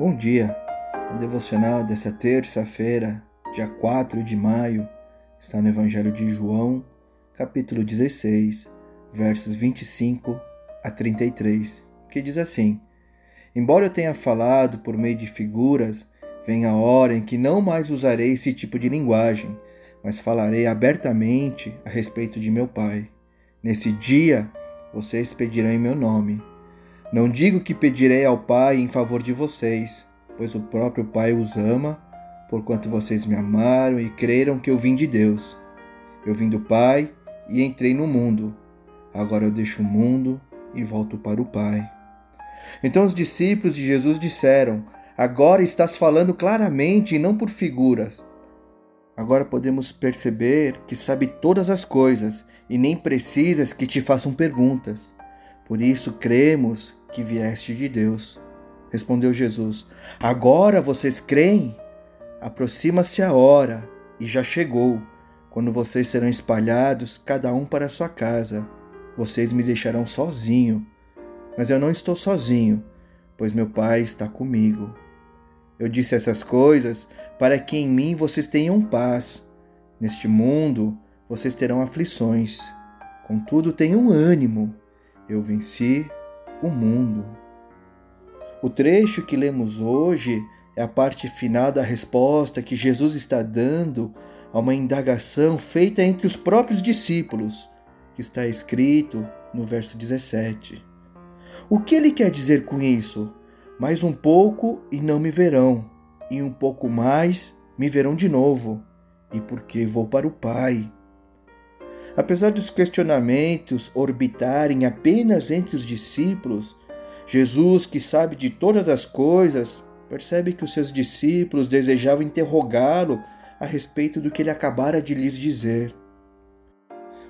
Bom dia! O devocional dessa terça-feira, dia 4 de maio, está no Evangelho de João, capítulo 16, versos 25 a 33, que diz assim: Embora eu tenha falado por meio de figuras, vem a hora em que não mais usarei esse tipo de linguagem, mas falarei abertamente a respeito de meu Pai. Nesse dia, vocês pedirão em meu nome. Não digo que pedirei ao Pai em favor de vocês, pois o próprio Pai os ama, porquanto vocês me amaram e creram que eu vim de Deus. Eu vim do Pai e entrei no mundo. Agora eu deixo o mundo e volto para o Pai. Então os discípulos de Jesus disseram: Agora estás falando claramente e não por figuras. Agora podemos perceber que sabe todas as coisas e nem precisas que te façam perguntas. Por isso cremos que vieste de Deus. Respondeu Jesus: Agora vocês creem? Aproxima-se a hora, e já chegou, quando vocês serão espalhados, cada um para sua casa. Vocês me deixarão sozinho. Mas eu não estou sozinho, pois meu Pai está comigo. Eu disse essas coisas para que em mim vocês tenham paz. Neste mundo vocês terão aflições. Contudo, tenham ânimo. Eu venci o mundo. O trecho que lemos hoje é a parte final da resposta que Jesus está dando a uma indagação feita entre os próprios discípulos, que está escrito no verso 17. O que ele quer dizer com isso? Mais um pouco e não me verão, e um pouco mais me verão de novo, e porque vou para o Pai. Apesar dos questionamentos orbitarem apenas entre os discípulos, Jesus, que sabe de todas as coisas, percebe que os seus discípulos desejavam interrogá-lo a respeito do que ele acabara de lhes dizer.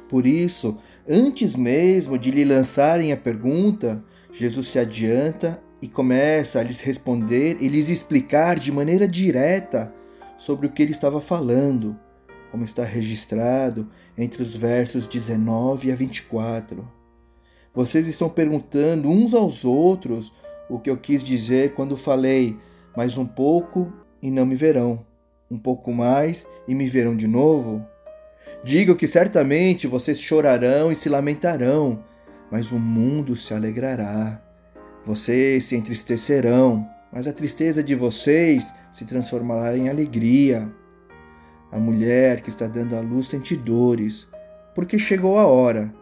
Por isso, antes mesmo de lhe lançarem a pergunta, Jesus se adianta e começa a lhes responder e lhes explicar de maneira direta sobre o que ele estava falando como está registrado entre os versos 19 a 24. Vocês estão perguntando uns aos outros o que eu quis dizer quando falei, mais um pouco e não me verão, um pouco mais e me verão de novo? Digo que certamente vocês chorarão e se lamentarão, mas o mundo se alegrará. Vocês se entristecerão, mas a tristeza de vocês se transformará em alegria. A mulher que está dando à luz sente dores, porque chegou a hora.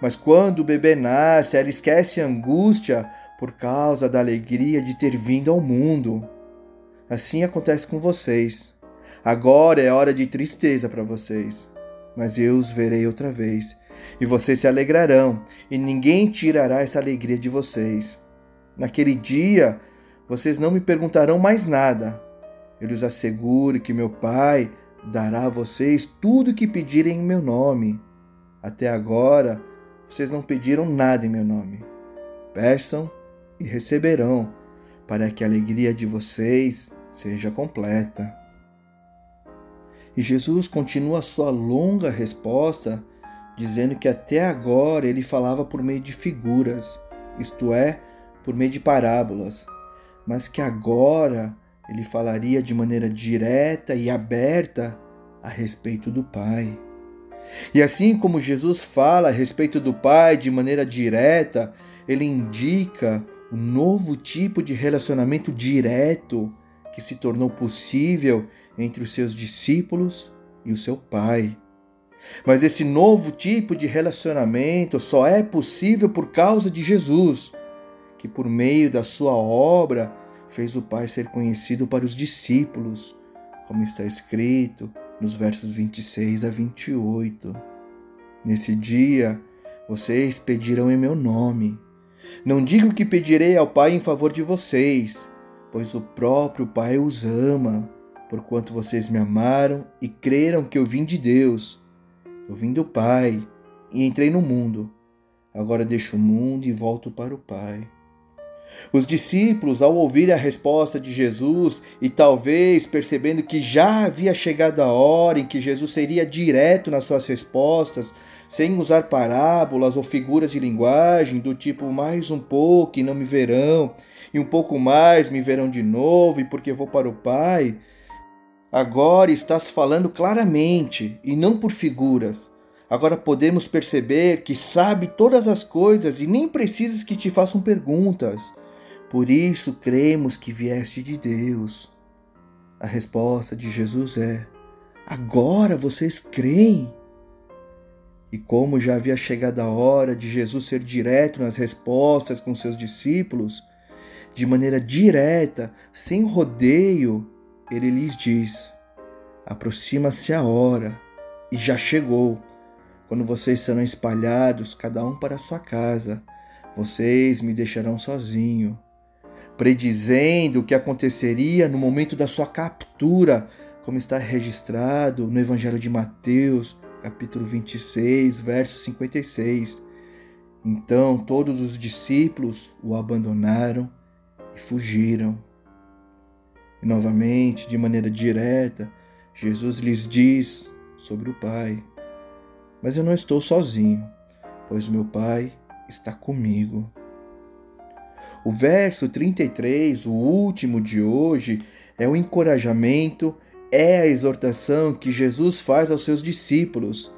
Mas quando o bebê nasce, ela esquece a angústia por causa da alegria de ter vindo ao mundo. Assim acontece com vocês. Agora é hora de tristeza para vocês, mas eu os verei outra vez, e vocês se alegrarão, e ninguém tirará essa alegria de vocês. Naquele dia, vocês não me perguntarão mais nada. Eu lhes asseguro que meu Pai dará a vocês tudo o que pedirem em meu nome. Até agora, vocês não pediram nada em meu nome. Peçam e receberão, para que a alegria de vocês seja completa. E Jesus continua a sua longa resposta, dizendo que até agora ele falava por meio de figuras, isto é, por meio de parábolas, mas que agora ele falaria de maneira direta e aberta a respeito do Pai. E assim como Jesus fala a respeito do Pai de maneira direta, ele indica um novo tipo de relacionamento direto que se tornou possível entre os seus discípulos e o seu Pai. Mas esse novo tipo de relacionamento só é possível por causa de Jesus, que por meio da sua obra fez o Pai ser conhecido para os discípulos, como está escrito nos versos 26 a 28. Nesse dia, vocês pedirão em meu nome. Não digo que pedirei ao Pai em favor de vocês, pois o próprio Pai os ama, porquanto vocês me amaram e creram que eu vim de Deus. Eu vim do Pai e entrei no mundo. Agora deixo o mundo e volto para o Pai. Os discípulos, ao ouvir a resposta de Jesus e talvez percebendo que já havia chegado a hora em que Jesus seria direto nas suas respostas, sem usar parábolas ou figuras de linguagem do tipo mais um pouco e não me verão, e um pouco mais me verão de novo, e porque vou para o Pai. Agora estás falando claramente e não por figuras. Agora podemos perceber que sabe todas as coisas e nem precisas que te façam perguntas. Por isso cremos que vieste de Deus. A resposta de Jesus é: Agora vocês creem. E como já havia chegado a hora de Jesus ser direto nas respostas com seus discípulos, de maneira direta, sem rodeio, ele lhes diz: Aproxima-se a hora, e já chegou, quando vocês serão espalhados, cada um para sua casa. Vocês me deixarão sozinho, predizendo o que aconteceria no momento da sua captura, como está registrado no Evangelho de Mateus, capítulo 26, verso 56. Então todos os discípulos o abandonaram e fugiram. E novamente, de maneira direta, Jesus lhes diz sobre o Pai: Mas eu não estou sozinho, pois meu Pai está comigo. O verso 33, o último de hoje, é o encorajamento, é a exortação que Jesus faz aos seus discípulos,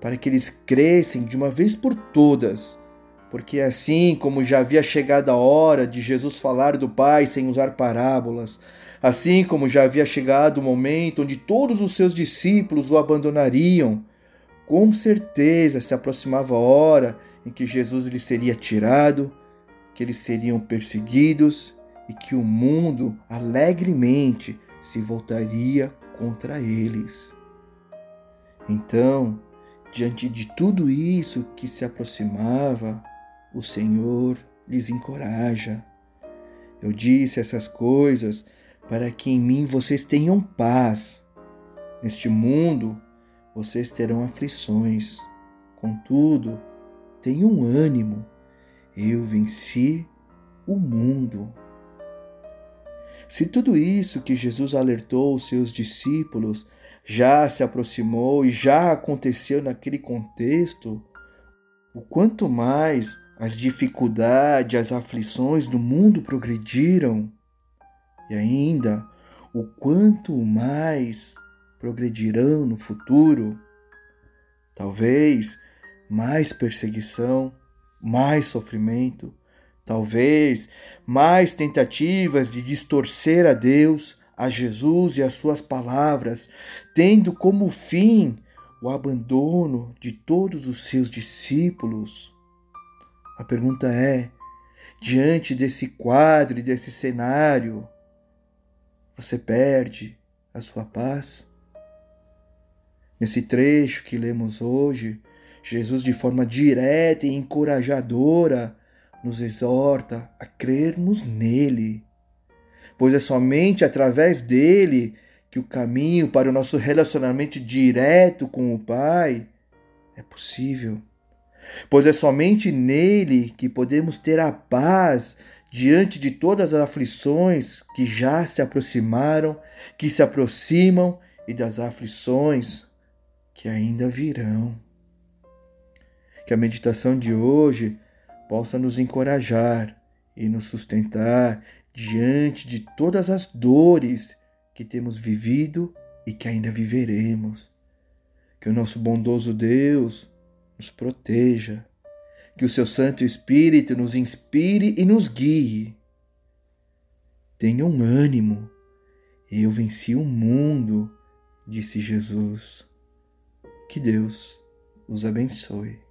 para que eles crescem de uma vez por todas porque assim como já havia chegado a hora de Jesus falar do Pai sem usar parábolas, assim como já havia chegado o momento onde todos os seus discípulos o abandonariam, com certeza se aproximava a hora em que Jesus lhes seria tirado, que eles seriam perseguidos e que o mundo alegremente se voltaria contra eles. Então, diante de tudo isso que se aproximava, o Senhor lhes encoraja. Eu disse essas coisas para que em mim vocês tenham paz. Neste mundo vocês terão aflições. Contudo, tenham ânimo. Eu venci o mundo. Se tudo isso que Jesus alertou os seus discípulos já se aproximou e já aconteceu naquele contexto, o quanto mais as dificuldades, as aflições do mundo progrediram e ainda o quanto mais progredirão no futuro. Talvez mais perseguição, mais sofrimento, talvez mais tentativas de distorcer a Deus, a Jesus e as suas palavras, tendo como fim o abandono de todos os seus discípulos. A pergunta é: diante desse quadro e desse cenário, você perde a sua paz? Nesse trecho que lemos hoje, Jesus, de forma direta e encorajadora, nos exorta a crermos nele, pois é somente através dele que o caminho para o nosso relacionamento direto com o Pai é possível. Pois é somente nele que podemos ter a paz diante de todas as aflições que já se aproximaram, que se aproximam e das aflições que ainda virão. Que a meditação de hoje possa nos encorajar e nos sustentar diante de todas as dores que temos vivido e que ainda viveremos. Que o nosso bondoso Deus nos proteja, que o seu Santo Espírito nos inspire e nos guie. Tenham ânimo, eu venci o mundo, disse Jesus. Que Deus os abençoe.